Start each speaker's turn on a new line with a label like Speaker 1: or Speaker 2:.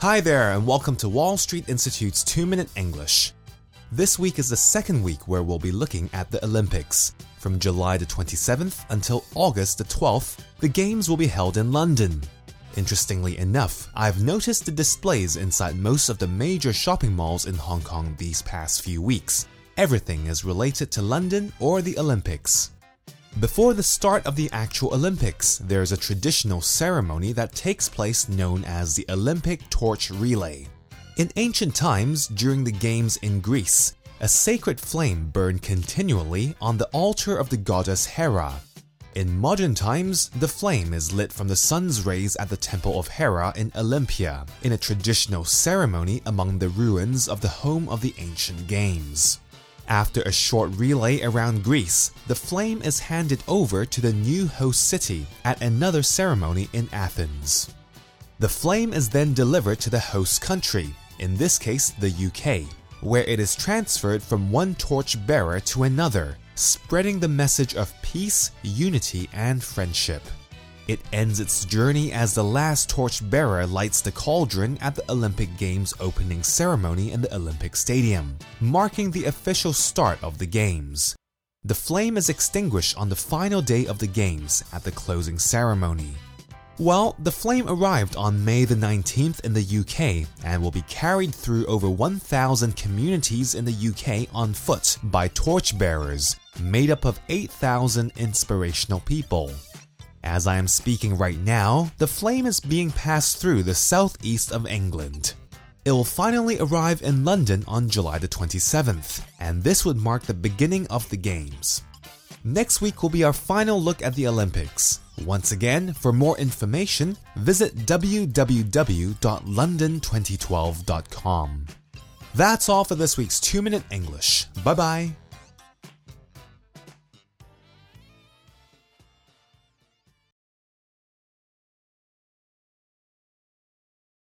Speaker 1: Hi there, and welcome to Wall Street Institute's 2 Minute English. This week is the second week where we'll be looking at the Olympics. From July the 27th until August the 12th, the Games will be held in London. Interestingly enough, I've noticed the displays inside most of the major shopping malls in Hong Kong these past few weeks. Everything is related to London or the Olympics. Before the start of the actual Olympics, there is a traditional ceremony that takes place known as the Olympic Torch Relay. In ancient times, during the Games in Greece, a sacred flame burned continually on the altar of the goddess Hera, in modern times, the flame is lit from the sun's rays at the Temple of Hera in Olympia, in a traditional ceremony among the ruins of the home of the ancient games. After a short relay around Greece, the flame is handed over to the new host city at another ceremony in Athens. The flame is then delivered to the host country, in this case the UK, where it is transferred from one torch bearer to another spreading the message of peace, unity, and friendship. It ends its journey as the last torchbearer lights the cauldron at the Olympic Games opening ceremony in the Olympic Stadium, marking the official start of the Games. The flame is extinguished on the final day of the Games at the closing ceremony. Well, the flame arrived on May the 19th in the UK and will be carried through over 1,000 communities in the UK on foot by torchbearers, made up of 8,000 inspirational people. As I am speaking right now, the flame is being passed through the southeast of England. It will finally arrive in London on July the 27th, and this would mark the beginning of the Games. Next week will be our final look at the Olympics. Once again, for more information, visit www.london2012.com. That's all for this week's 2 Minute English. Bye bye.